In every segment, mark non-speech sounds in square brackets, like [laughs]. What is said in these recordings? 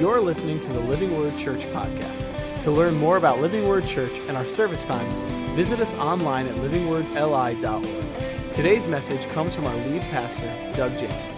You're listening to the Living Word Church podcast. To learn more about Living Word Church and our service times, visit us online at livingwordli.org. Today's message comes from our lead pastor, Doug Jansen.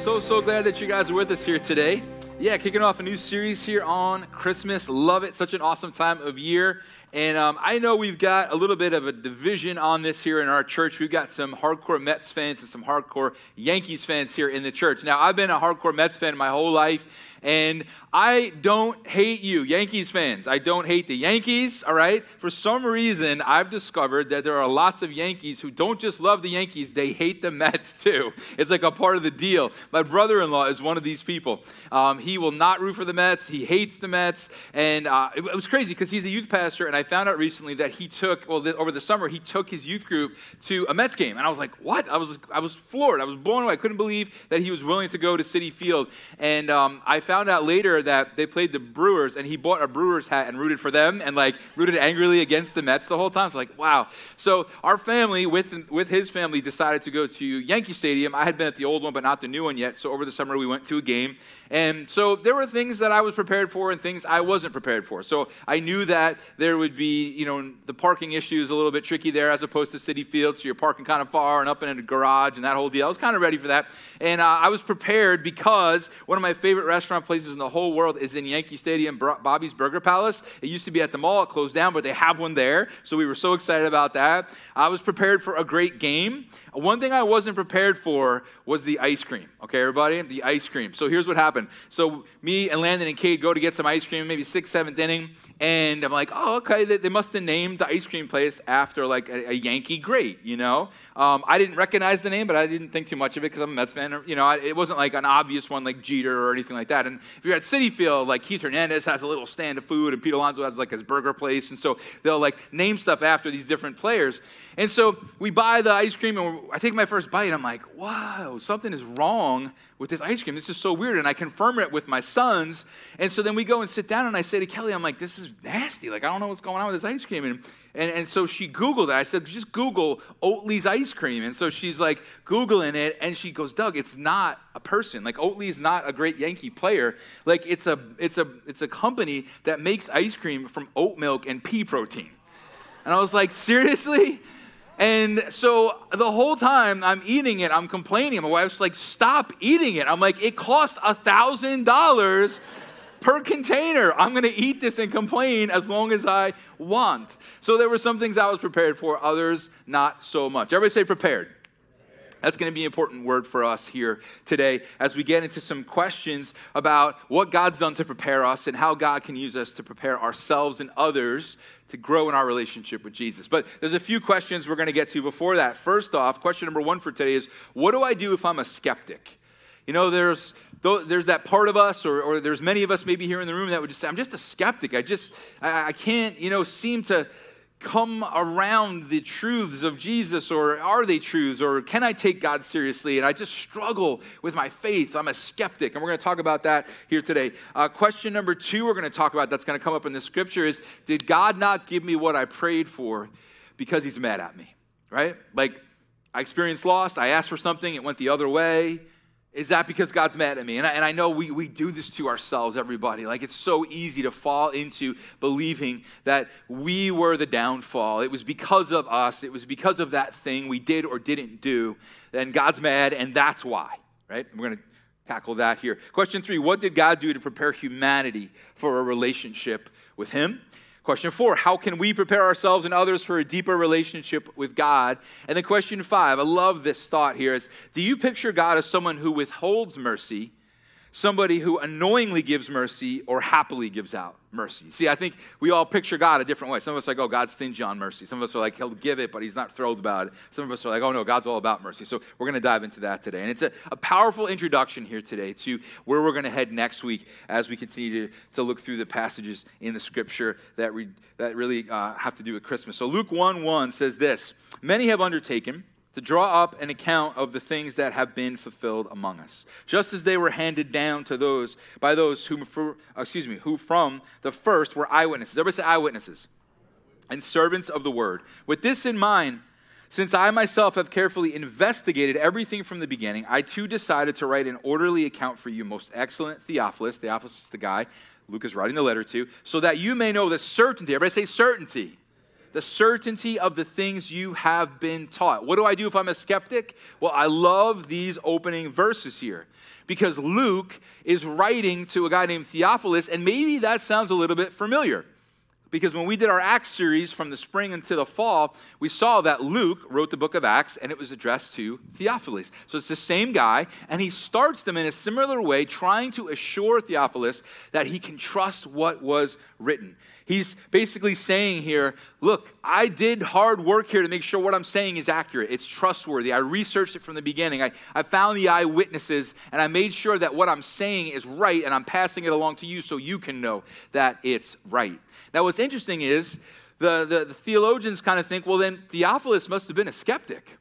So, so glad that you guys are with us here today. Yeah, kicking off a new series here on Christmas. Love it. Such an awesome time of year. And um, I know we've got a little bit of a division on this here in our church. We've got some hardcore Mets fans and some hardcore Yankees fans here in the church. Now, I've been a hardcore Mets fan my whole life, and I don't hate you, Yankees fans. I don't hate the Yankees, all right? For some reason, I've discovered that there are lots of Yankees who don't just love the Yankees, they hate the Mets [laughs] too. It's like a part of the deal. My brother in law is one of these people. Um, he will not root for the Mets, he hates the Mets. And uh, it, it, was crazy because he's a youth pastor, and I found out recently that he took, well, over the summer, he took his youth group to a Mets game. And I was like, what? I was, I was floored. I was blown away. I couldn't believe that he was willing to go to Citi Field. And um, I found out later that they played the Brewers, and he bought a Brewers hat and rooted for them, and like rooted angrily against the Mets the whole time. It's like, wow. So our family, with with his family, decided to go to Yankee Stadium. I had been at the old one, but not the new one yet. So over the summer, we went to a game, and so there were things that I was prepared for and things I wasn't prepared for. So I knew that there would be, you know, the parking issue is a little bit tricky there as opposed to Citi Field. So you're parking kind of far and up in a garage and that whole deal. I was kind of ready for that. And uh, I was prepared because one of my favorite restaurant places in the whole world is in Yankee Stadium, Bobby's Burger Palace. It used to be at the mall, it closed down, but they have one there. So we were so excited about that. I was prepared for a great game. One thing I wasn't prepared for was the ice cream. Okay, everybody? The ice cream. So here's what happened. So me and Landon and Kate go to get some ice cream, maybe sixth, seventh inning, and I'm like, oh, okay, they, they must have named the ice cream place after like a, a Yankee great, you know? Um, I didn't recognize the name, but I didn't think too much of it because I'm a Mets fan. You know, I, it wasn't like an obvious one like Jeter or anything like that. And if you're at Citi Field, like Keith Hernandez has a little stand of food, and Pete Alonso has like his burger place, and so they'll like name stuff after these different players. And so we buy the ice cream, and I take my first bite. I'm like, wow, something is wrong with this ice cream. This is so weird. And I confirm it with my sons. And so then we go and sit down, and I say to Kelly, I'm like, this is nasty. Like, I don't know what's going on with this ice cream. And, and, and so she Googled it. I said, just Google Oatly's ice cream. And so she's like Googling it, and she goes, Doug, it's not a person. Like, Oatly is not a great Yankee player. Like, it's a, it's a, it's a company that makes ice cream from oat milk and pea protein. And I was like, seriously? And so the whole time I'm eating it, I'm complaining. My wife's like, stop eating it. I'm like, it costs a thousand dollars per container. I'm going to eat this and complain as long as I want. So there were some things I was prepared for, others not so much. Everybody say prepared. That's going to be an important word for us here today as we get into some questions about what God's done to prepare us and how God can use us to prepare ourselves and others to grow in our relationship with Jesus. But there's a few questions we're going to get to before that. First off, question number one for today is what do I do if I'm a skeptic? You know, there's, there's that part of us, or, or there's many of us maybe here in the room that would just say, I'm just a skeptic. I just, I, I can't, you know, seem to come around the truths of Jesus, or are they truths, or can I take God seriously? And I just struggle with my faith. I'm a skeptic, and we're going to talk about that here today. Uh, question number two, we're going to talk about that's going to come up in the scripture is Did God not give me what I prayed for because He's mad at me? Right? Like, I experienced loss, I asked for something, it went the other way. Is that because God's mad at me? And I, and I know we, we do this to ourselves, everybody. Like it's so easy to fall into believing that we were the downfall. It was because of us, it was because of that thing we did or didn't do. And God's mad, and that's why, right? We're going to tackle that here. Question three What did God do to prepare humanity for a relationship with Him? Question four, how can we prepare ourselves and others for a deeper relationship with God? And then question five, I love this thought here is do you picture God as someone who withholds mercy somebody who annoyingly gives mercy or happily gives out mercy. See, I think we all picture God a different way. Some of us are like, oh, God's stingy on mercy. Some of us are like, he'll give it, but he's not thrilled about it. Some of us are like, oh, no, God's all about mercy. So we're going to dive into that today. And it's a, a, powerful introduction here today to where we're going to head next week as we continue to, to look through the passages in the scripture that, re, that really uh, have to do with Christmas. So Luke 1 1 says this Many have undertaken to draw up an account of the things that have been fulfilled among us, just as they were handed down to those by those who, for, uh, excuse me, who from the first were eyewitnesses. Everybody say eyewitnesses and servants of the word. With this in mind, Since I myself have carefully investigated everything from the beginning, I too decided to write an orderly account for you, most excellent Theophilus. Theophilus is the guy Luke is writing the letter to, so that you may know the certainty. Everybody say certainty. The certainty of the things you have been taught. What do I do if I'm a skeptic? Well, I love these opening verses here because Luke is writing to a guy named Theophilus, and maybe that sounds a little bit familiar. Because when we did our Acts series from the spring into the fall, we saw that Luke wrote the book of Acts and it was addressed to Theophilus. So it's the same guy, and he starts them in a similar way, trying to assure Theophilus that he can trust what was written. He's basically saying here, look, I did hard work here to make sure what I'm saying is accurate. It's trustworthy. I researched it from the beginning. I, I found the eyewitnesses, and I made sure that what I'm saying is right, and I'm passing it along to you so you can know that it's right. Now, what's interesting is the, the, the theologians kind of think, well, then Theophilus must have been a skeptic.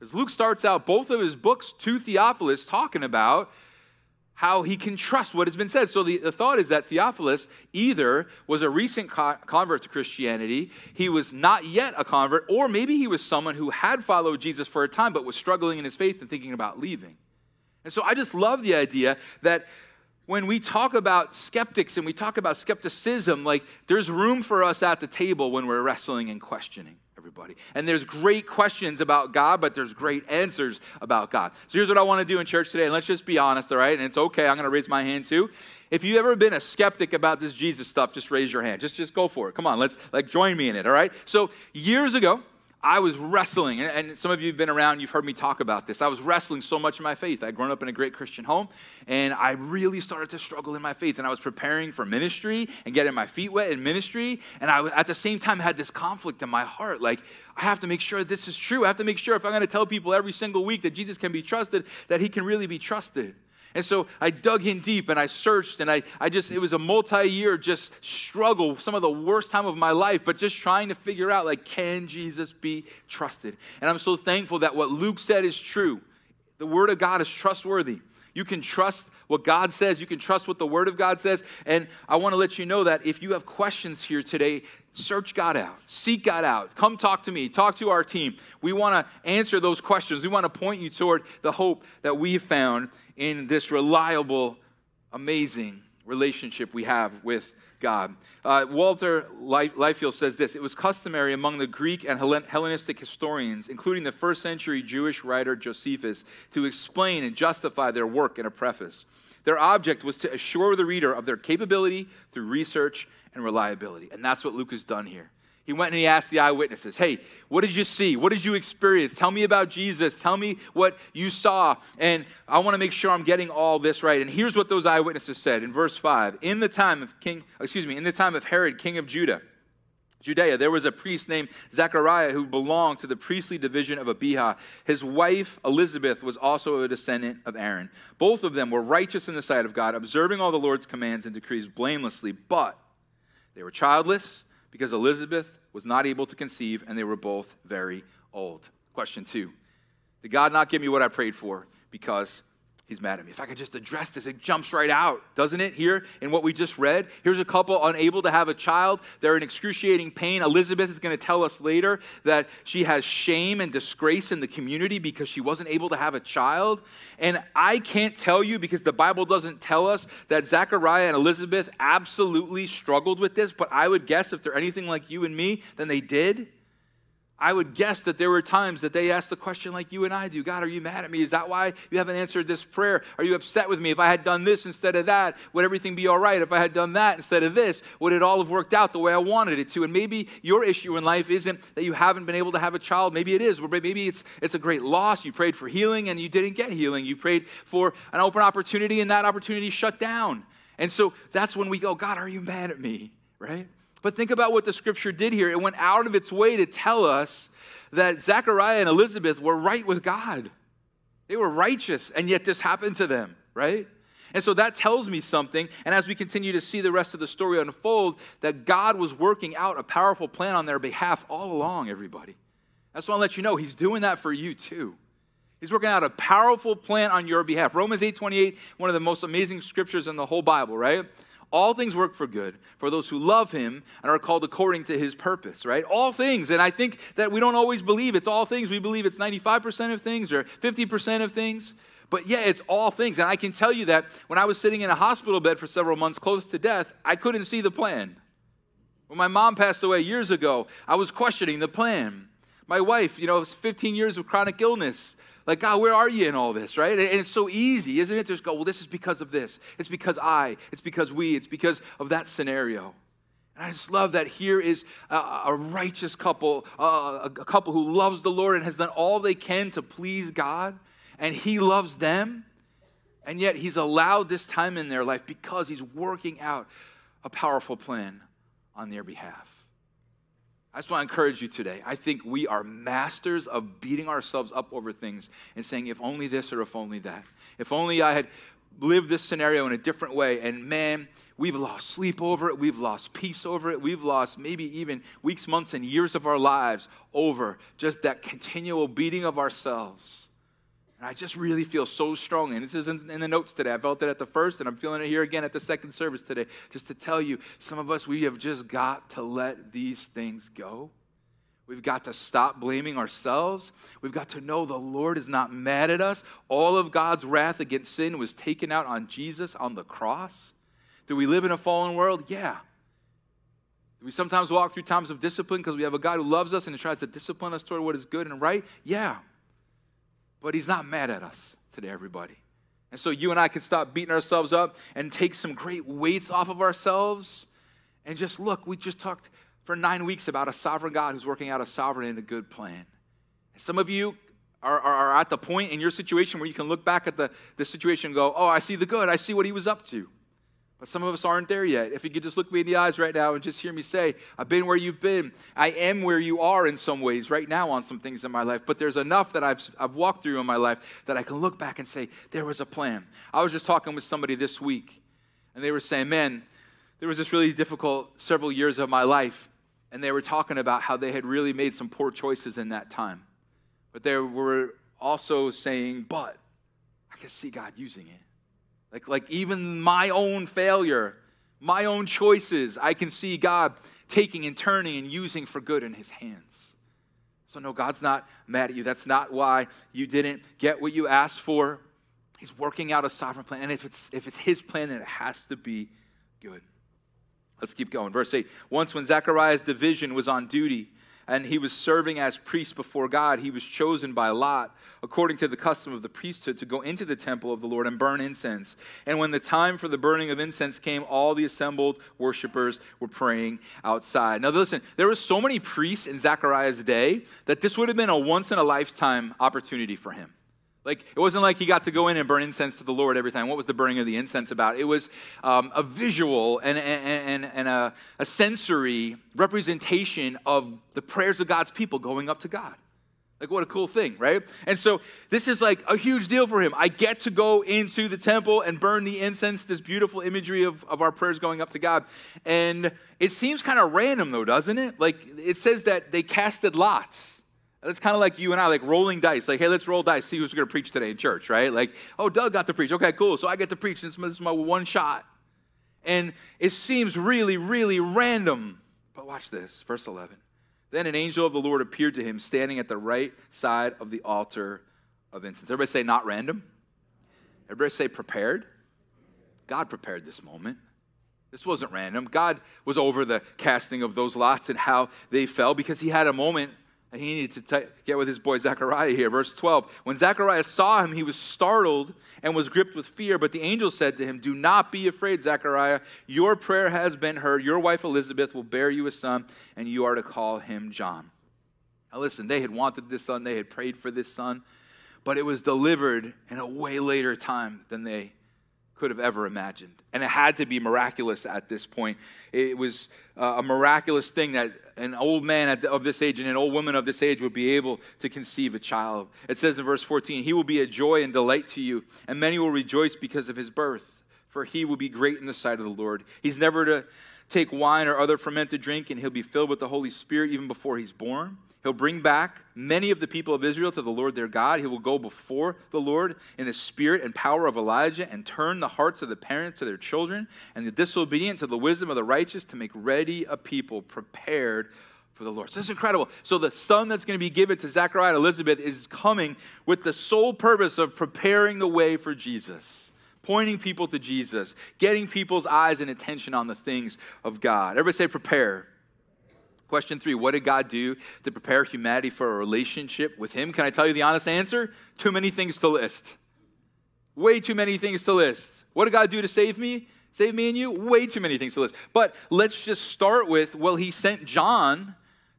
Because Luke starts out both of his books to Theophilus talking about how he can trust what has been said. So the, the thought is that Theophilus either was a recent co- convert to Christianity, he was not yet a convert, or maybe he was someone who had followed Jesus for a time but was struggling in his faith and thinking about leaving. And so I just love the idea that when we talk about skeptics and we talk about skepticism, like there's room for us at the table when we're wrestling and questioning everybody. And there's great questions about God, but there's great answers about God. So here's what I want to do in church today. And let's just be honest, all right? And it's okay. I'm going to raise my hand too. If you've ever been a skeptic about this Jesus stuff, just raise your hand. Just, just go for it. Come on, let's like join me in it, all right? So years ago, I was wrestling, and some of you have been around, you've heard me talk about this. I was wrestling so much in my faith. I'd grown up in a great Christian home, and I really started to struggle in my faith. And I was preparing for ministry and getting my feet wet in ministry. And I, at the same time, had this conflict in my heart. Like, I have to make sure this is true. I have to make sure if I'm going to tell people every single week that Jesus can be trusted, that he can really be trusted. And so I dug in deep and I searched and I, I just, it was a multi year just struggle, some of the worst time of my life, but just trying to figure out, like, can Jesus be trusted? And I'm so thankful that what Luke said is true. The Word of God is trustworthy. You can trust what God says, you can trust what the Word of God says. And I want to let you know that if you have questions here today, search God out, seek God out. Come talk to me, talk to our team. We want to answer those questions. We want to point you toward the hope that we found in this reliable, amazing relationship we have with God. Uh, Walter Liefeld says this It was customary among the Greek and Hellenistic historians, including the first century Jewish writer Josephus, to explain and justify their work in a preface. Their object was to assure the reader of their capability through research and reliability. And that's what Luke has done here. He went and he asked the eyewitnesses, Hey, what did you see? What did you experience? Tell me about Jesus. Tell me what you saw. And I want to make sure I'm getting all this right. And here's what those eyewitnesses said in verse 5. In the time of King, excuse me, in the time of Herod, king of Judah, Judea, there was a priest named Zechariah who belonged to the priestly division of Abijah. His wife, Elizabeth, was also a descendant of Aaron. Both of them were righteous in the sight of God, observing all the Lord's commands and decrees blamelessly, but they were childless because Elizabeth was not able to conceive, and they were both very old. Question two Did God not give me what I prayed for? Because he's mad at me. If I could just address this, it jumps right out, doesn't it? Here in what we just read, here's a couple unable to have a child. They're in excruciating pain. Elizabeth is going to tell us later that she has shame and disgrace in the community because she wasn't able to have a child. And I can't tell you because the Bible doesn't tell us that Zachariah and Elizabeth absolutely struggled with this, but I would guess if they're anything like you and me, then they did. I would guess that there were times that they asked the question like you and I do God, are you mad at me? Is that why you haven't answered this prayer? Are you upset with me? If I had done this instead of that, would everything be all right? If I had done that instead of this, would it all have worked out the way I wanted it to? And maybe your issue in life isn't that you haven't been able to have a child. Maybe it is. Maybe it's, it's a great loss. You prayed for healing and you didn't get healing. You prayed for an open opportunity and that opportunity shut down. And so that's when we go, God, are you mad at me? Right? But think about what the scripture did here. It went out of its way to tell us that Zechariah and Elizabeth were right with God. They were righteous, and yet this happened to them, right? And so that tells me something. And as we continue to see the rest of the story unfold, that God was working out a powerful plan on their behalf all along, everybody. I just want to let you know He's doing that for you too. He's working out a powerful plan on your behalf. Romans 8 28, one of the most amazing scriptures in the whole Bible, right? All things work for good for those who love him and are called according to his purpose, right? All things. And I think that we don't always believe it's all things. We believe it's 95% of things or 50% of things. But yeah, it's all things. And I can tell you that when I was sitting in a hospital bed for several months close to death, I couldn't see the plan. When my mom passed away years ago, I was questioning the plan. My wife, you know, 15 years of chronic illness. Like, God, where are you in all this, right? And it's so easy, isn't it? Just go, well, this is because of this. It's because I. It's because we. It's because of that scenario. And I just love that here is a, a righteous couple, a, a couple who loves the Lord and has done all they can to please God, and He loves them. And yet, He's allowed this time in their life because He's working out a powerful plan on their behalf. I just want to encourage you today. I think we are masters of beating ourselves up over things and saying, if only this or if only that. If only I had lived this scenario in a different way. And man, we've lost sleep over it. We've lost peace over it. We've lost maybe even weeks, months, and years of our lives over just that continual beating of ourselves. And I just really feel so strong. And this is in, in, the notes today. I felt it at the first, and I'm feeling it here again at the second service today. Just to tell you, some of us, we have just got to let these things go. We've got to stop blaming ourselves. We've got to know the Lord is not mad at us. All of God's wrath against sin was taken out on Jesus on the cross. Do we live in a fallen world? Yeah. Do we sometimes walk through times of discipline because we have a God who loves us and tries to discipline us toward what is good and right? Yeah. But he's not mad at us today, everybody. And so you and I can stop beating ourselves up and take some great weights off of ourselves and just look, we just talked for nine weeks about a sovereign God who's working out a sovereign and a good plan. Some of you are, are, are, at the point in your situation where you can look back at the, the situation and go, oh, I see the good. I see what he was up to. But some of us aren't there yet. If you could just look me in the eyes right now and just hear me say, I've been where you've been. I am where you are in some ways right now on some things in my life. But there's enough that I've, I've walked through in my life that I can look back and say, there was a plan. I was just talking with somebody this week, and they were saying, man, there was this really difficult several years of my life. And they were talking about how they had really made some poor choices in that time. But they were also saying, but I can see God using it. Like, like even my own failure, my own choices, I can see God taking and turning and using for good in his hands. So, no, God's not mad at you. That's not why you didn't get what you asked for. He's working out a sovereign plan. And if it's, if it's his plan, then it has to be good. Let's keep going. Verse 8 Once, when Zechariah's division was on duty, and he was serving as priest before God, he was chosen by Lot, according to the custom of the priesthood, to go into the temple of the Lord and burn incense. And when the time for the burning of incense came, all the assembled worshippers were praying outside. Now, listen, there were so many priests in Zechariah's day that this would have been a once in a lifetime opportunity for him. Like, it wasn't like he got to go in and burn incense to the Lord every time. What was the burning of the incense about? It was um, a visual and, and, and, and a, a sensory representation of the prayers of God's people going up to God. Like, what a cool thing, right? And so, this is like a huge deal for him. I get to go into the temple and burn the incense, this beautiful imagery of, of our prayers going up to God. And it seems kind of random, though, doesn't it? Like, it says that they casted lots. It's kind of like you and I, like rolling dice. Like, hey, let's roll dice, see who's going to preach today in church, right? Like, oh, Doug got to preach. Okay, cool. So I get to preach. This is my one shot. And it seems really, really random. But watch this, verse 11. Then an angel of the Lord appeared to him, standing at the right side of the altar of incense. Everybody say, not random. Everybody say, prepared. God prepared this moment. This wasn't random. God was over the casting of those lots and how they fell because he had a moment and he needed to t- get with his boy Zechariah here. Verse 12. When Zechariah saw him, he was startled and was gripped with fear. But the angel said to him, Do not be afraid, Zechariah. Your prayer has been heard. Your wife Elizabeth will bear you a son, and you are to call him John. Now, listen, they had wanted this son, they had prayed for this son, but it was delivered in a way later time than they could have ever imagined. And it had to be miraculous at this point. It was uh, a miraculous thing that an old man of this age and an old woman of this age would be able to conceive a child. It says in verse 14, He will be a joy and delight to you, and many will rejoice because of his birth, for he will be great in the sight of the Lord. He's never to take wine or other fermented drink, and he'll be filled with the Holy Spirit even before he's born. He'll bring back many of the people of Israel to the Lord their God. He will go before the Lord in the spirit and power of Elijah and turn the hearts of the parents to their children and the disobedient to the wisdom of the righteous to make ready a people prepared for the Lord. So it's incredible. So the son that's going to be given to Zechariah and Elizabeth is coming with the sole purpose of preparing the way for Jesus, pointing people to Jesus, getting people's eyes and attention on the things of God. Everybody say prepare. Question three What did God do to prepare humanity for a relationship with Him? Can I tell you the honest answer? Too many things to list. Way too many things to list. What did God do to save me? Save me and you? Way too many things to list. But let's just start with well, He sent John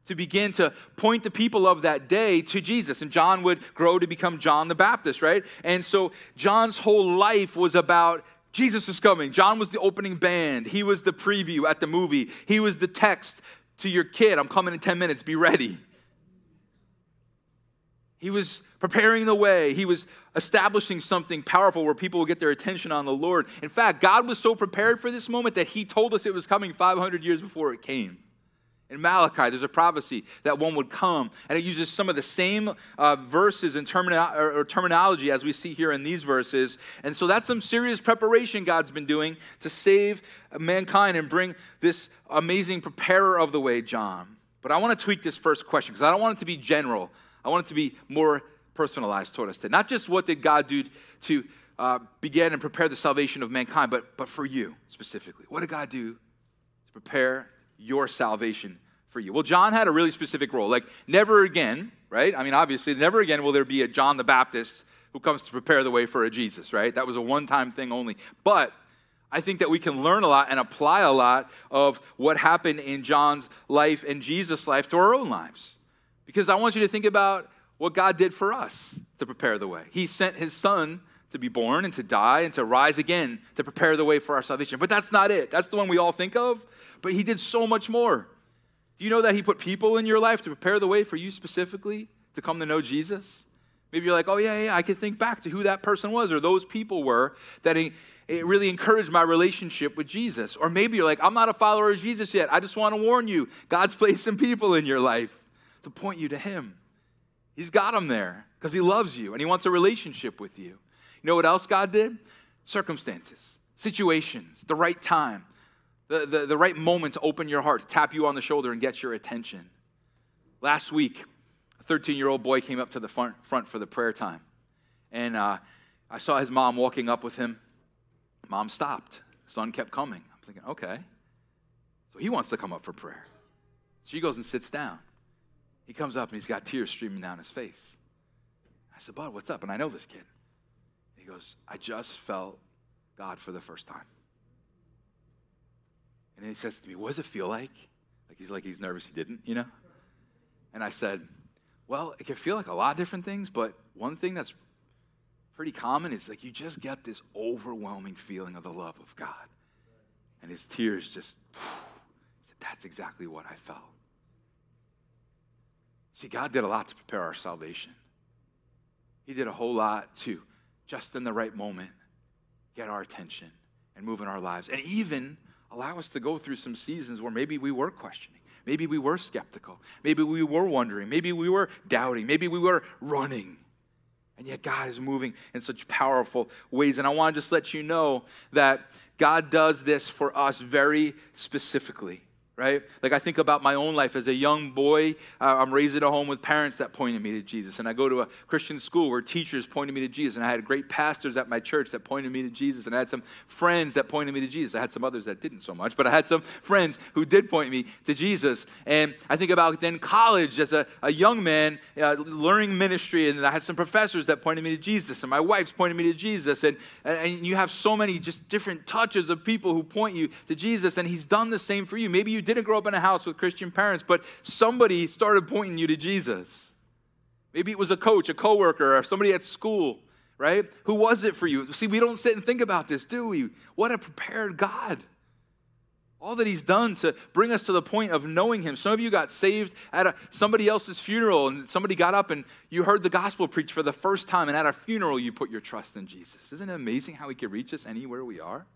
to begin to point the people of that day to Jesus. And John would grow to become John the Baptist, right? And so John's whole life was about Jesus is coming. John was the opening band. He was the preview at the movie. He was the text to your kid, I'm coming in 10 minutes, be ready. He was preparing the way. He was establishing something powerful where people would get their attention on the Lord. In fact, God was so prepared for this moment that He told us it was coming 500 years before it came. In Malachi, there's a prophecy that one would come, and it uses some of the same uh, verses and termino- or terminology as we see here in these verses. And so that's some serious preparation God's been doing to save mankind and bring this amazing preparer of the way, John. But I want to tweak this first question because I don't want it to be general. I want it to be more personalized toward us today. Not just what did God do to uh, begin and prepare the salvation of mankind, but, but for you specifically. What did God do to prepare your salvation for you. Well, John had a really specific role. Like, never again, right? I mean, obviously, never again will there be a John the Baptist who comes to prepare the way for a Jesus, right? That was a one time thing only. But I think that we can learn a lot and apply a lot of what happened in John's life and Jesus' life to our own lives. Because I want you to think about what God did for us to prepare the way. He sent his son to be born and to die and to rise again to prepare the way for our salvation. But that's not it. That's the one we all think of but he did so much more. Do you know that he put people in your life to prepare the way for you specifically to come to know Jesus? Maybe you're like, oh, yeah, yeah, I can think back to who that person was or those people were that it really encouraged my relationship with Jesus. Or maybe you're like, I'm not a follower of Jesus yet. I just want to warn you God's [laughs] placed some people in your life to point you to Him. He's got them there because He loves you and He wants a relationship with you. You know what else God did? Circumstances, situations, the right time the, the, the right moment to open your heart, to tap you on the shoulder and get your attention. Last week, a 13 year old boy came up to the front, front for the prayer time. And uh, I saw his mom walking up with him. Mom stopped. Son kept coming. I'm thinking, okay. So he wants to come up for prayer. She goes and sits down. He comes up and he's got tears streaming down his face. I said, Bud, what's up? And I know this kid. He goes, I just felt God for the first time. And he says to me, What does it feel like? Like he's like he's nervous he didn't, you know? And I said, Well, it can feel like a lot of different things, but one thing that's pretty common is like you just get this overwhelming feeling of the love of God. And his tears just, said, that's exactly what I felt. See, God did a lot to prepare our salvation. He did a whole lot to, just in the right moment, get our attention and move in our lives. And even allow us to go through some seasons where maybe we were questioning. Maybe we were skeptical. Maybe we were wondering. Maybe we were doubting. Maybe we were running. And yet God is moving in such powerful ways. And I want to just let you know that God does this for us very specifically right? Like I think about my own life as a young boy. Uh, I'm raised in a home with parents that pointed me to Jesus. And I go to a Christian school where teachers pointed me to Jesus. And I had great pastors at my church that pointed me to Jesus. And I had some friends that pointed me to Jesus. I had some others that didn't so much, but I had some friends who did point me to Jesus. And I think about then college as a, a young man uh, learning ministry. And I had some professors that pointed me to Jesus. And my wife's pointed me to Jesus. And, and you have so many just different touches of people who point you to Jesus. And he's done the same for you. Maybe you didn't grow up in a house with Christian parents, but somebody started pointing you to Jesus. Maybe it was a coach, a coworker, or somebody at school, right? Who was it for you? See, we don't sit and think about this, do we? What a prepared God. All that he's done to bring us to the point of knowing him. Some of you got saved at a, somebody else's funeral, and somebody got up and you heard the gospel preached for the first time, and at a funeral you put your trust in Jesus. Isn't it amazing how he can reach us anywhere we are?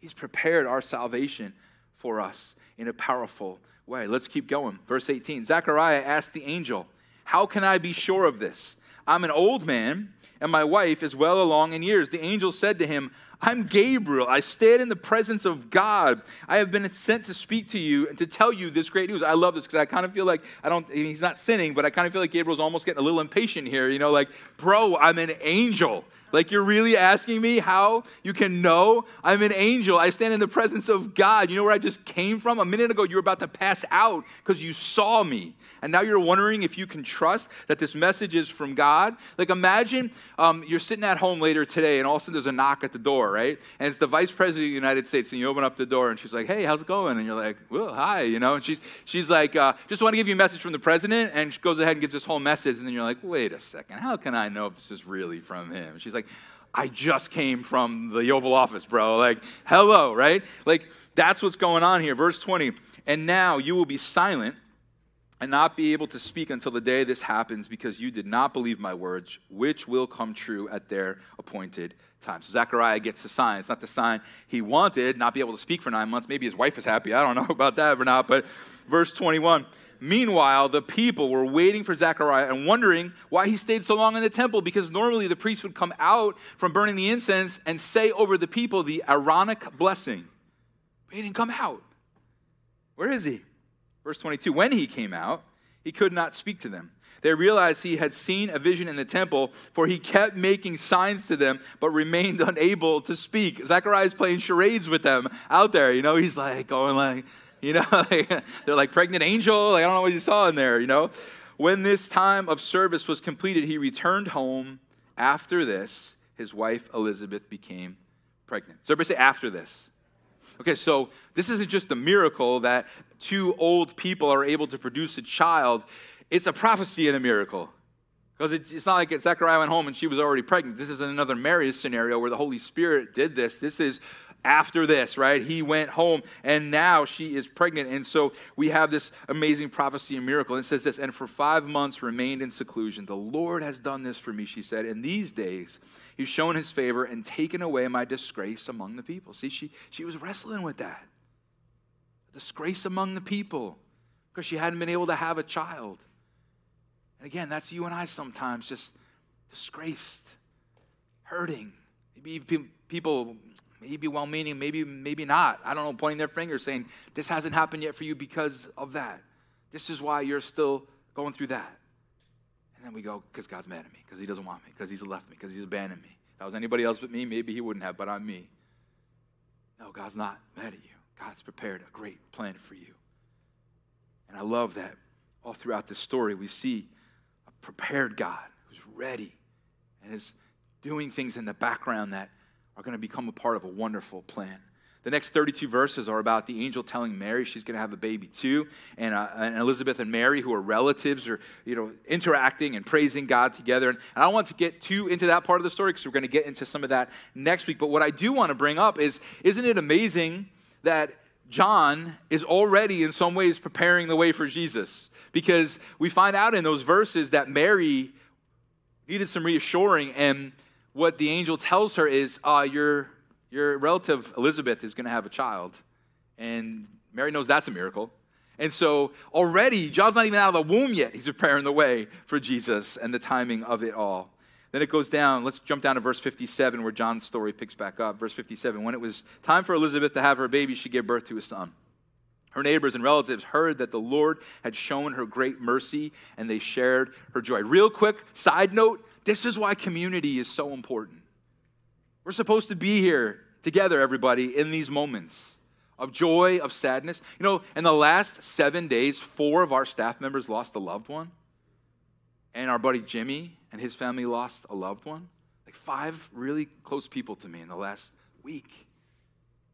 He's prepared our salvation for us in a powerful way. Let's keep going. Verse 18 Zechariah asked the angel, How can I be sure of this? I'm an old man, and my wife is well along in years. The angel said to him, I'm Gabriel. I stand in the presence of God. I have been sent to speak to you and to tell you this great news. I love this because I kind of feel like I don't, he's not sinning, but I kind of feel like Gabriel's almost getting a little impatient here. You know, like, bro, I'm an angel. Like, you're really asking me how you can know I'm an angel. I stand in the presence of God. You know where I just came from? A minute ago, you were about to pass out because you saw me. And now you're wondering if you can trust that this message is from God. Like, imagine um, you're sitting at home later today, and all of a sudden there's a knock at the door, right? And it's the vice president of the United States, and you open up the door, and she's like, hey, how's it going? And you're like, well, hi, you know? And she's, she's like, uh, just want to give you a message from the president. And she goes ahead and gives this whole message, and then you're like, wait a second, how can I know if this is really from him? she's like, I just came from the Oval Office, bro. Like, hello, right? Like, that's what's going on here. Verse 20. And now you will be silent and not be able to speak until the day this happens because you did not believe my words, which will come true at their appointed time. So Zechariah gets the sign. It's not the sign he wanted, not be able to speak for nine months. Maybe his wife is happy. I don't know [laughs] about that or not. But verse 21 Meanwhile, the people were waiting for Zechariah and wondering why he stayed so long in the temple because normally the priest would come out from burning the incense and say over the people the Aaronic blessing. But he didn't come out. Where is he? Verse 22 When he came out, he could not speak to them. They realized he had seen a vision in the temple, for he kept making signs to them, but remained [laughs] unable to speak. Zechariah is playing charades with them out there. You know, he's like going like, you know, [laughs] they're like pregnant angel. Like, I don't know what you saw in there, you know. When this time of service was completed, he returned home. After this, his wife Elizabeth became pregnant. So everybody say after this. Okay, so this isn't just a miracle that two old people are able to produce a child. It's a prophecy and a miracle. Because it's not like Zechariah went home and she was already pregnant. This is another Mary scenario where the Holy Spirit did this. This is after this, right? He went home and now she is pregnant. And so we have this amazing prophecy and miracle. And it says this, and for five months remained in seclusion. The Lord has done this for me, she said. In these days, he's shown his favor and taken away my disgrace among the people. See, she, she was wrestling with that. Disgrace among the people because she hadn't been able to have a child. And again, that's you and I sometimes, just disgraced, hurting. Maybe people maybe well meaning, maybe, maybe not. I don't know, pointing their finger saying, This hasn't happened yet for you because of that. This is why you're still going through that. And then we go, Because God's mad at me, because He doesn't want me, because He's left me, because He's abandoned me. If that was anybody else but me, maybe He wouldn't have, but I'm me. No, God's not mad at you. God's prepared a great plan for you. And I love that all throughout this story, we see prepared God who's ready and is doing things in the background that are going to become a part of a wonderful plan. The next 32 verses are about the angel telling Mary she's going to have a baby too, and, uh, and Elizabeth and Mary, who are relatives, are you know interacting and praising God together. And, and I don't want to get too into that part of the story because we're going to get into some of that next week. But what I do want to bring up is, isn't it amazing that John is already in some ways preparing the way for Jesus? Because we find out in those verses that Mary needed some reassuring and what the angel tells her is, uh, your, your relative Elizabeth is going to have a child. And Mary knows that's a miracle. And so already, John's not even out of the womb yet. He's preparing the way for Jesus and the timing of it all. Then it goes down. Let's jump down to verse 57 where John's story picks back up. Verse 57 When it was time for Elizabeth to have her baby, she gave birth to a son. Her neighbors and relatives heard that the Lord had shown her great mercy and they shared her joy. Real quick, side note this is why community is so important. We're supposed to be here together, everybody, in these moments of joy, of sadness. You know, in the last seven days, four of our staff members lost a loved one. And our buddy Jimmy and his family lost a loved one. Like five really close people to me in the last week.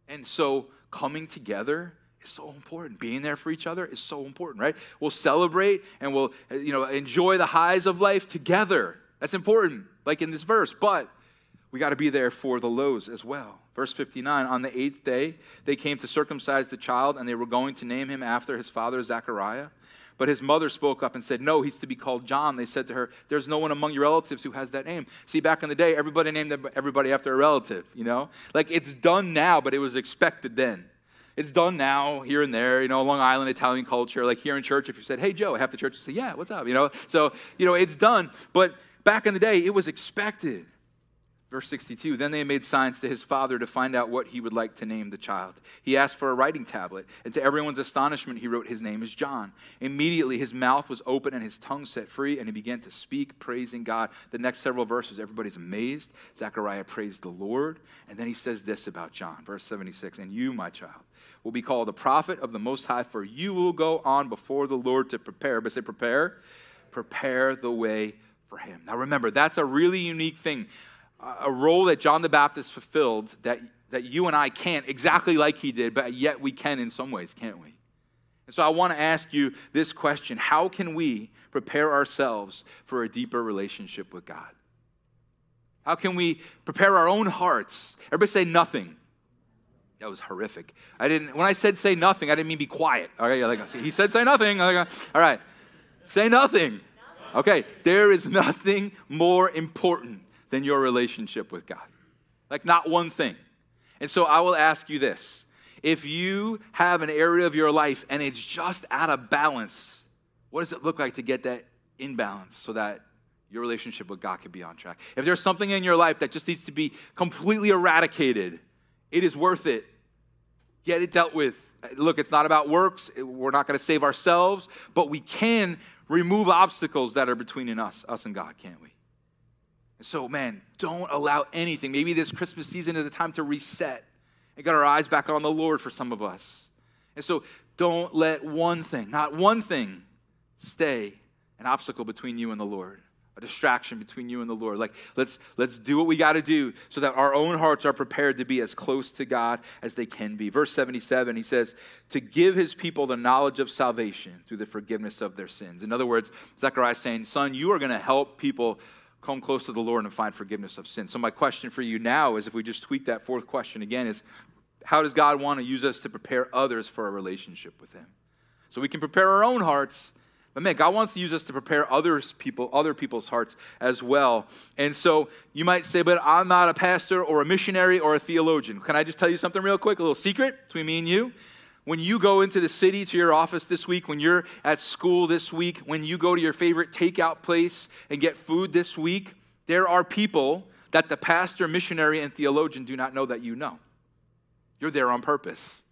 And so coming together is so important. Being there for each other is so important, right? We'll celebrate and we'll, you know, enjoy the highs of life together. That's important, like in this verse. But we got to be there for the lows as well. Verse 59 On the eighth day, they came to circumcise the child, and they were going to name him after his father Zechariah. But his mother spoke up and said, No, he's to be called John. They said to her, There's no one among your relatives who has that name. See, back in the day, everybody named everybody after a relative, you know? Like it's done now, but it was expected then. it's done now here and there, you know, Long Island Italian culture. Like here in church, if you said, hey, Joe, half the church would say, yeah, what's up, you know? So, you know, it's done. But back in the day, it was expected. Verse 62 Then they made signs to his father to find out what he would like to name the child. He asked for a writing tablet, and to everyone's astonishment, he wrote, His name is John. Immediately, his mouth was open and his tongue set free, and he began to speak, praising God. The next several verses, everybody's amazed. Zechariah praised the Lord. And then he says this about John, verse 76 And you, my child, will be called the prophet of the Most High, for you will go on before the Lord to prepare. But say, prepare, prepare the way for him. Now remember, that's a really unique thing a role that John the Baptist fulfilled that, that you and I can't exactly like he did, but yet we can in some ways, can't we? And so I want to ask you this question How can we prepare ourselves for a deeper relationship with God? How can we prepare our own hearts? Everybody say nothing. That was horrific. I didn't, when I said say nothing, I didn't mean be quiet. Okay, like, he said say nothing. All right, say nothing. Okay, there is nothing more important than your relationship with God. Like, not one thing. And so I will ask you this if you have an area of your life and it's just out of balance, what does it look like to get that in balance so that your relationship with God can be on track? If there's something in your life that just needs to be completely eradicated, it is worth it. Get it dealt with. Look, it's not about works. We're not going to save ourselves, but we can remove obstacles that are between us, us and God, can't we? So, man, don't allow anything. Maybe this Christmas season is a time to reset and get our eyes back on the Lord for some of us. And so, don't let one thing, not one thing, stay an obstacle between you and the Lord, a distraction between you and the Lord. Like, let's, let's do what we got to do so that our own hearts are prepared to be as close to God as they can be. Verse 77, he says, to give his people the knowledge of salvation through the forgiveness of their sins. In other words, Zechariah saying, Son, you are going to help people come close to the Lord and find forgiveness of sin. So, my question for you now is if we just tweak that fourth question again, is how does God want to use us to prepare others for a relationship with Him? So we can prepare our own hearts, but man, God wants to use us to prepare others people, other people's hearts as well. And so you might say, but I'm not a pastor or a missionary or a theologian. Can I just tell you something real quick? A little secret between me and you? When you go into the city to your office this week, when you're at school this week, when you go to your favorite takeout place and get food this week, there are people that the pastor, missionary, and theologian do not know that you know. You're there on purpose.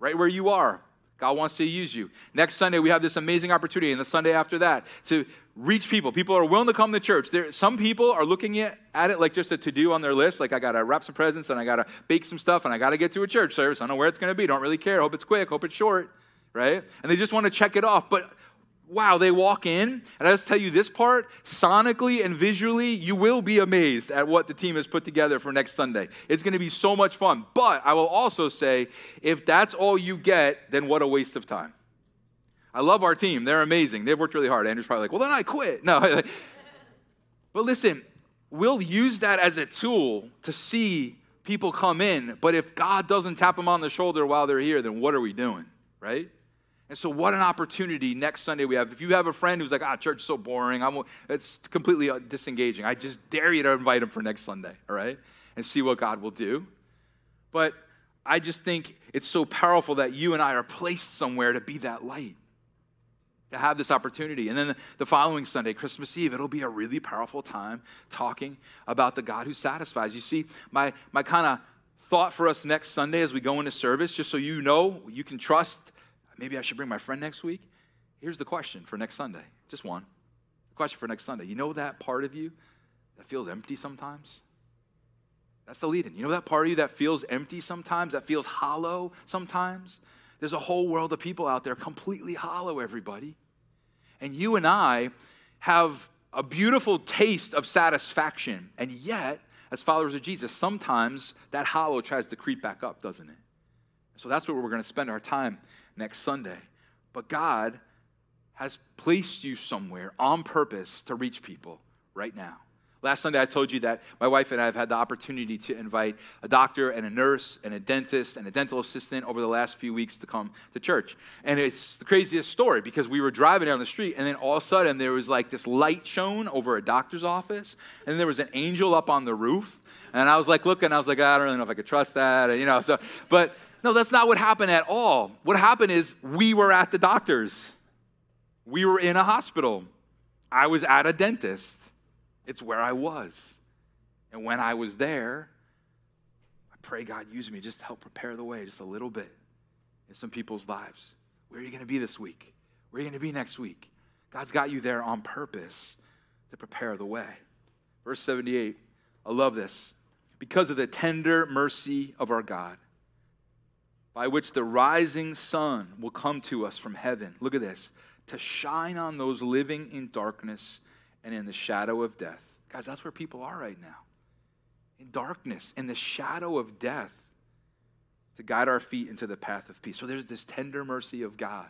Right where you are, God wants to use you. Next Sunday, we have this amazing opportunity, and the Sunday after that, to reach people. People are willing to come to church. There, some people are looking at, at it like just a to do on their list, like I got to wrap some presents and I got to bake some stuff and I got to get to a church service. I don't know where it's going to be. Don't really care. Hope it's quick. Hope it's short, right? And they just want to check it off. But wow, they walk in, and I just tell you this part sonically and visually, you will be amazed at what the team has put together for next Sunday. It's going to be so much fun. But I will also say, if that's all you get, then what a waste of time. I love our team. They're amazing. They've worked really hard. Andrew's probably like, well, then I quit. No. [laughs] but listen, we'll use that as a tool to see people come in. But if God doesn't tap them on the shoulder while they're here, then what are we doing, right? And so, what an opportunity next Sunday we have. If you have a friend who's like, ah, church is so boring, I'm, it's completely uh, disengaging, I just dare you to invite him for next Sunday, all right? And see what God will do. But I just think it's so powerful that you and I are placed somewhere to be that light, to have this opportunity. And then the following Sunday, Christmas Eve, it'll be a really powerful time talking about the God who satisfies. You see, my, my kind of thought for us next Sunday as we go into service, just so you know, you can trust Maybe I should bring my friend next week. Here's the question for next Sunday. Just one. The question for next Sunday. You know that part of you that feels empty sometimes? That's the lead in. You know that part of you that feels empty sometimes, that feels hollow sometimes? There's a whole world of people out there completely hollow, everybody. And you and I have a beautiful taste of satisfaction. And yet, as followers of Jesus, sometimes that hollow tries to creep back up, doesn't it? So that's where we're going to spend our time next Sunday. But God has placed you somewhere on purpose to reach people right now. Last Sunday, I told you that my wife and I have had the opportunity to invite a doctor and a nurse and a dentist and a dental assistant over the last few weeks to come to church. And it's the craziest story because we were driving down the street, and then all of a sudden, there was like this light shown over a doctor's office, and there was an angel up on the roof. And I was like looking, I was like, I don't really know if I could trust that. And, you know, so, but No, that's not what happened at all. What happened is we were at the doctor's, we were in a hospital, I was at a dentist. It's where I was. And when I was there, I pray God use me just to help prepare the way just a little bit in some people's lives. Where are you going to be this week? Where are you going to be next week? God's got you there on purpose to prepare the way. Verse 78, I love this. Because of the tender mercy of our God, by which the rising sun will come to us from heaven. Look at this to shine on those living in darkness and in the shadow of death. Guys, that's where people are right now. In darkness, in the shadow of death, to guide our feet into the path of peace. So there's this tender mercy of God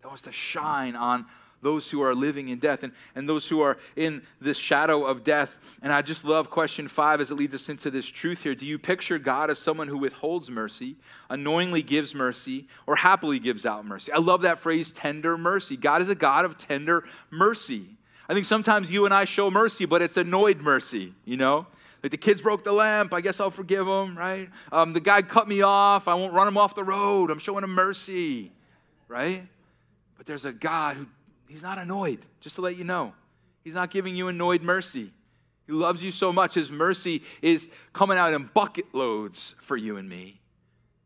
that wants to shine on those who are living in death and, and those who are in this shadow of death. And I just love question five as it leads us into this truth here. Do you picture God as someone who withholds mercy, annoyingly gives mercy, or happily gives out mercy? I love that phrase, tender mercy. God is a God of tender mercy. I think sometimes you and I show mercy, but it's annoyed mercy, you know? Like the kids broke the lamp, I guess I'll forgive them, right? Um, the guy cut me off, I won't run him off the road. I'm showing him mercy, right? But there's a God who He's not annoyed, just to let you know. He's not giving you annoyed mercy. He loves you so much. His mercy is coming out in bucket loads for you and me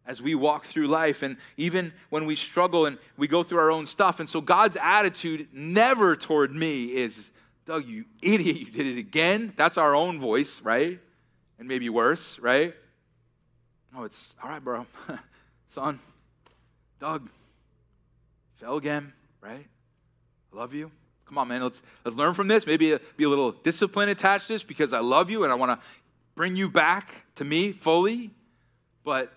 as we walk through life and even when we struggle and we go through our own stuff. And so God's attitude never toward me is, Doug, you idiot, you did it again. That's our own voice, right? And maybe worse, right? Oh, it's all right, bro. [laughs] Son, Doug, fell again, right? Love you. Come on, man, let's, let's learn from this. Maybe uh, be a little discipline attached to this because I love you and I want to bring you back to me fully. But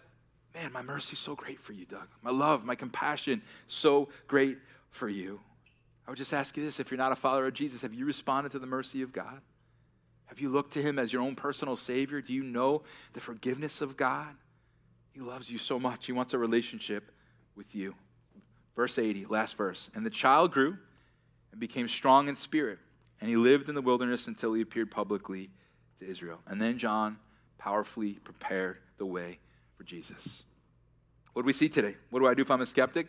man, my mercy is so great for you, Doug. My love, my compassion, so great for you. I would just ask you this if you're not a follower of Jesus, have you responded to the mercy of God? Have you looked to him as your own personal Savior? Do you know the forgiveness of God? He loves you so much. He wants a relationship with you. Verse 80, last verse. And the child grew and became strong in spirit. And he lived in the wilderness until he appeared publicly to Israel. And then John powerfully prepared the way for Jesus. What do we see today? What do I do if I'm a skeptic?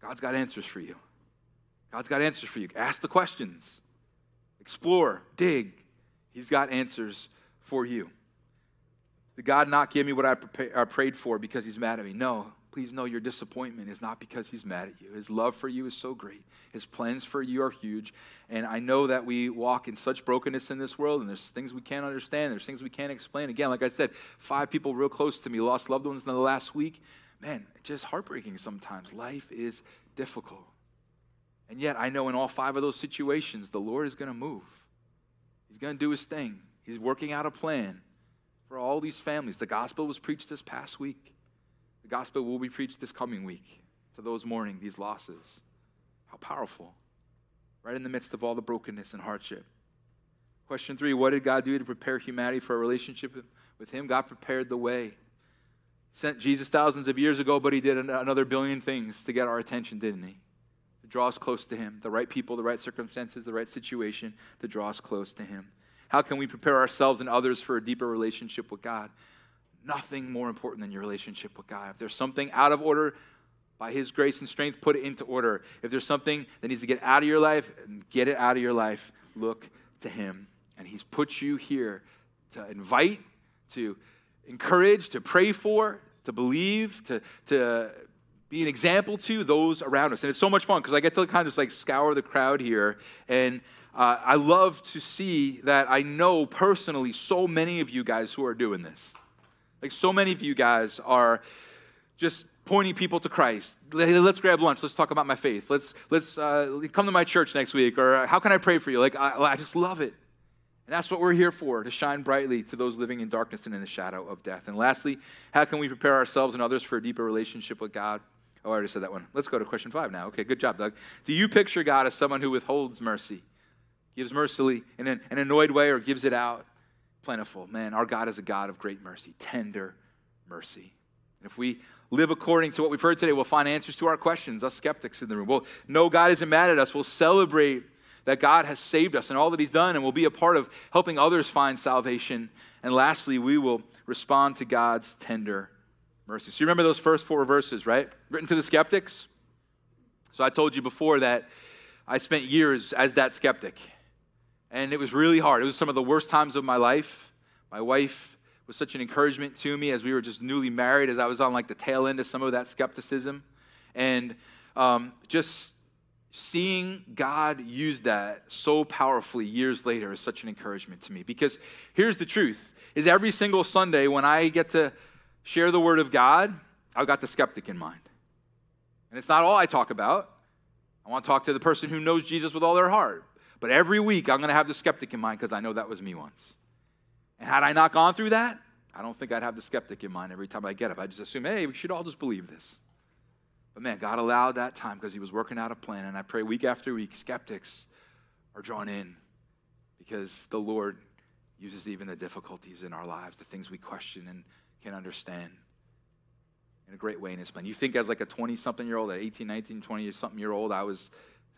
God's got answers for you. God's got answers for you. Ask the questions, explore, dig. He's got answers for you. Did God not give me what I, I prayed for because he's mad at me? No, please know your disappointment is not because he's mad at you. His love for you is so great. His plans for you are huge. And I know that we walk in such brokenness in this world, and there's things we can't understand, there's things we can't explain. Again, like I said, five people real close to me lost loved ones in the last week. Man, it's just heartbreaking sometimes. Life is difficult. And yet, I know in all five of those situations, the Lord is going to move. He's going to do his thing. He's working out a plan for all these families. The gospel was preached this past week gospel will be preached this coming week to those mourning these losses. How powerful. Right in the midst of all the brokenness and hardship. Question three What did God do to prepare humanity for a relationship with Him? God prepared the way. Sent Jesus thousands of years ago, but He did another billion things to get our attention, didn't He? To draw us close to Him. The right people, the right circumstances, the right situation to draw us close to Him. How can we prepare ourselves and others for a deeper relationship with God? Nothing more important than your relationship with God. If there's something out of order, by His grace and strength, put it into order. If there's something that needs to get out of your life, get it out of your life. Look to Him. And He's put you here to invite, to encourage, to pray for, to believe, to, to be an example to those around us. And it's so much fun because I get to kind of just like scour the crowd here. And uh, I love to see that I know personally so many of you guys who are doing this. Like so many of you guys are just pointing people to Christ. Let's grab lunch. Let's talk about my faith. Let's let's uh, come to my church next week. Or how can I pray for you? Like I, I just love it. And that's what we're here for, to shine brightly to those living in darkness and in the shadow of death. And lastly, how can we prepare ourselves and others for a deeper relationship with God? Oh, I already said that one. Let's go to question five now. Okay, good job, Doug. Do you picture God as someone who withholds mercy, gives mercily in an annoyed way, or gives it out plentiful. Man, our God is a God of great mercy, tender mercy. And if we live according to what we've heard today, we'll find answers to our questions, us skeptics in the room. We'll know God isn't mad at us. We'll celebrate that God has saved us and all that He's done, and we'll be a part of helping others find salvation. And lastly, we will respond to God's tender mercy. So you remember those first four verses, right? Written to the skeptics. So I told you before that I spent years as that skeptic. And it was really hard. It was some of the worst times of my life. My wife was such an encouragement to me as we were just newly married, as I was on like the tail end of some of that skepticism. And um, just seeing God use that so powerfully years later is such an encouragement to me. Because here's the truth is every single Sunday when I get to share the word of God, I've got the skeptic in mind. And it's not all I talk about. I want to talk to the person who knows Jesus with all their heart. But every week I'm going to have the skeptic in mind because I know that was me once. And had I not gone through that, I don't think I'd have the skeptic in mind every time I get up. I just assume, hey, we should all just believe this. But man, God allowed that time because He was working out a plan. And I pray week after week, skeptics are drawn in because the Lord uses even the difficulties in our lives, the things we question and can understand in a great way in His plan. You think as like a 20 something year old, at 18, 19, 20 something year old, I was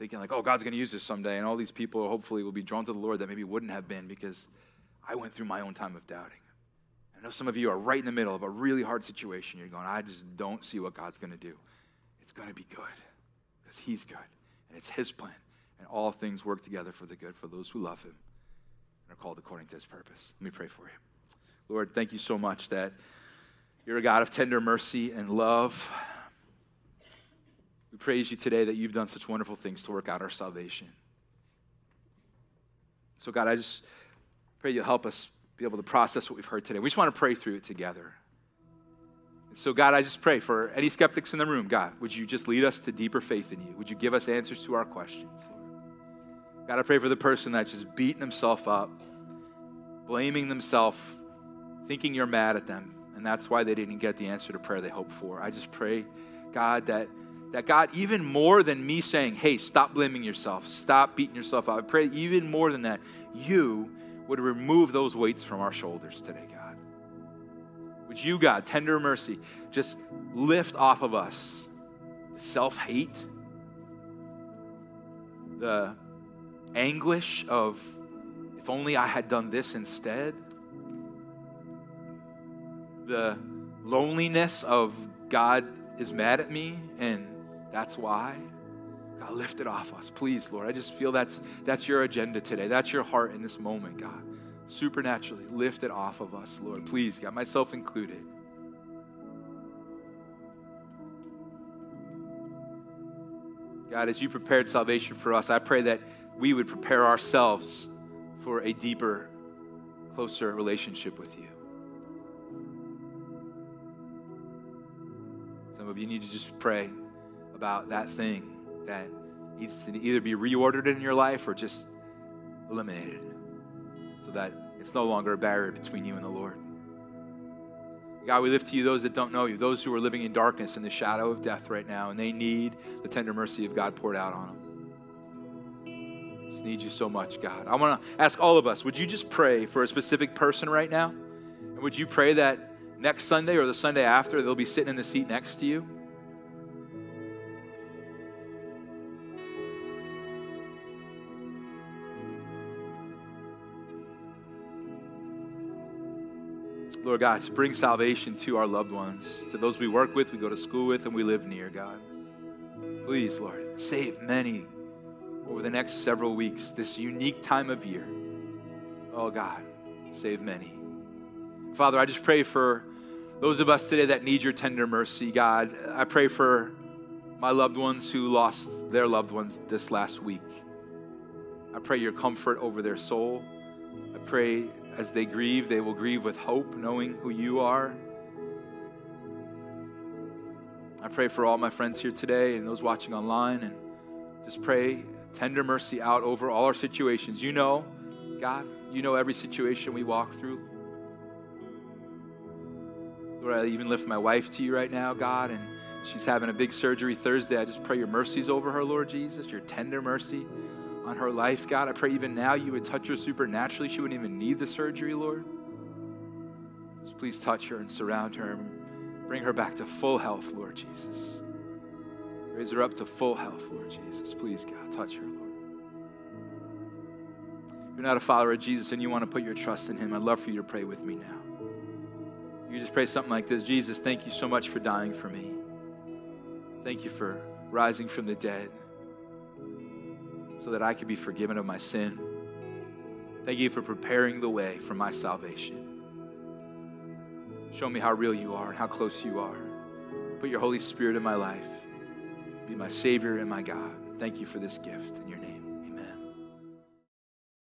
thinking like, oh, God's going to use this someday. And all these people hopefully will be drawn to the Lord that maybe wouldn't have been because I went through my own time of doubting. I know some of you are right in the middle of a really hard situation. You're going, I just don't see what God's going to do. It's going to be good because He's good and it's His plan. And all things work together for the good for those who love Him and are called according to His purpose. Let me pray for you. Lord, thank you so much that you're a God of tender mercy and love. We praise you today that you've done such wonderful things to work out our salvation. So, God, I just pray you'll help us be able to process what we've heard today. We just want to pray through it together. So, God, I just pray for any skeptics in the room, God, would you just lead us to deeper faith in you? Would you give us answers to our questions? God, I pray for the person that's just beating himself up, blaming themselves, thinking you're mad at them, and that's why they didn't get the answer to prayer they hoped for. I just pray, God, that that God, even more than me saying, hey, stop blaming yourself, stop beating yourself up, I pray even more than that, you would remove those weights from our shoulders today, God. Would you, God, tender mercy, just lift off of us self hate, the anguish of, if only I had done this instead, the loneliness of, God is mad at me and that's why. God, lift it off us, please, Lord. I just feel that's, that's your agenda today. That's your heart in this moment, God supernaturally lift it off of us, Lord. Please, God, myself included. God, as you prepared salvation for us, I pray that we would prepare ourselves for a deeper, closer relationship with you. Some of you need to just pray about that thing that needs to either be reordered in your life or just eliminated so that it's no longer a barrier between you and the Lord. God, we lift to you those that don't know you, those who are living in darkness in the shadow of death right now, and they need the tender mercy of God poured out on them. Just need you so much, God. I want to ask all of us would you just pray for a specific person right now? And would you pray that next Sunday or the Sunday after they'll be sitting in the seat next to you? Lord God, bring salvation to our loved ones, to those we work with, we go to school with, and we live near, God. Please, Lord, save many over the next several weeks, this unique time of year. Oh, God, save many. Father, I just pray for those of us today that need your tender mercy, God. I pray for my loved ones who lost their loved ones this last week. I pray your comfort over their soul. I pray as they grieve, they will grieve with hope, knowing who you are. I pray for all my friends here today and those watching online, and just pray tender mercy out over all our situations. You know, God, you know every situation we walk through. Lord, I even lift my wife to you right now, God, and she's having a big surgery Thursday. I just pray your mercies over her, Lord Jesus, your tender mercy on her life, God. I pray even now you would touch her supernaturally. She wouldn't even need the surgery, Lord. Just please touch her and surround her and bring her back to full health, Lord Jesus. Raise her up to full health, Lord Jesus. Please, God, touch her, Lord. If you're not a follower of Jesus and you want to put your trust in him, I'd love for you to pray with me now. You just pray something like this Jesus, thank you so much for dying for me. Thank you for rising from the dead so that I could be forgiven of my sin. Thank you for preparing the way for my salvation. Show me how real you are and how close you are. Put your Holy Spirit in my life. Be my Savior and my God. Thank you for this gift in your.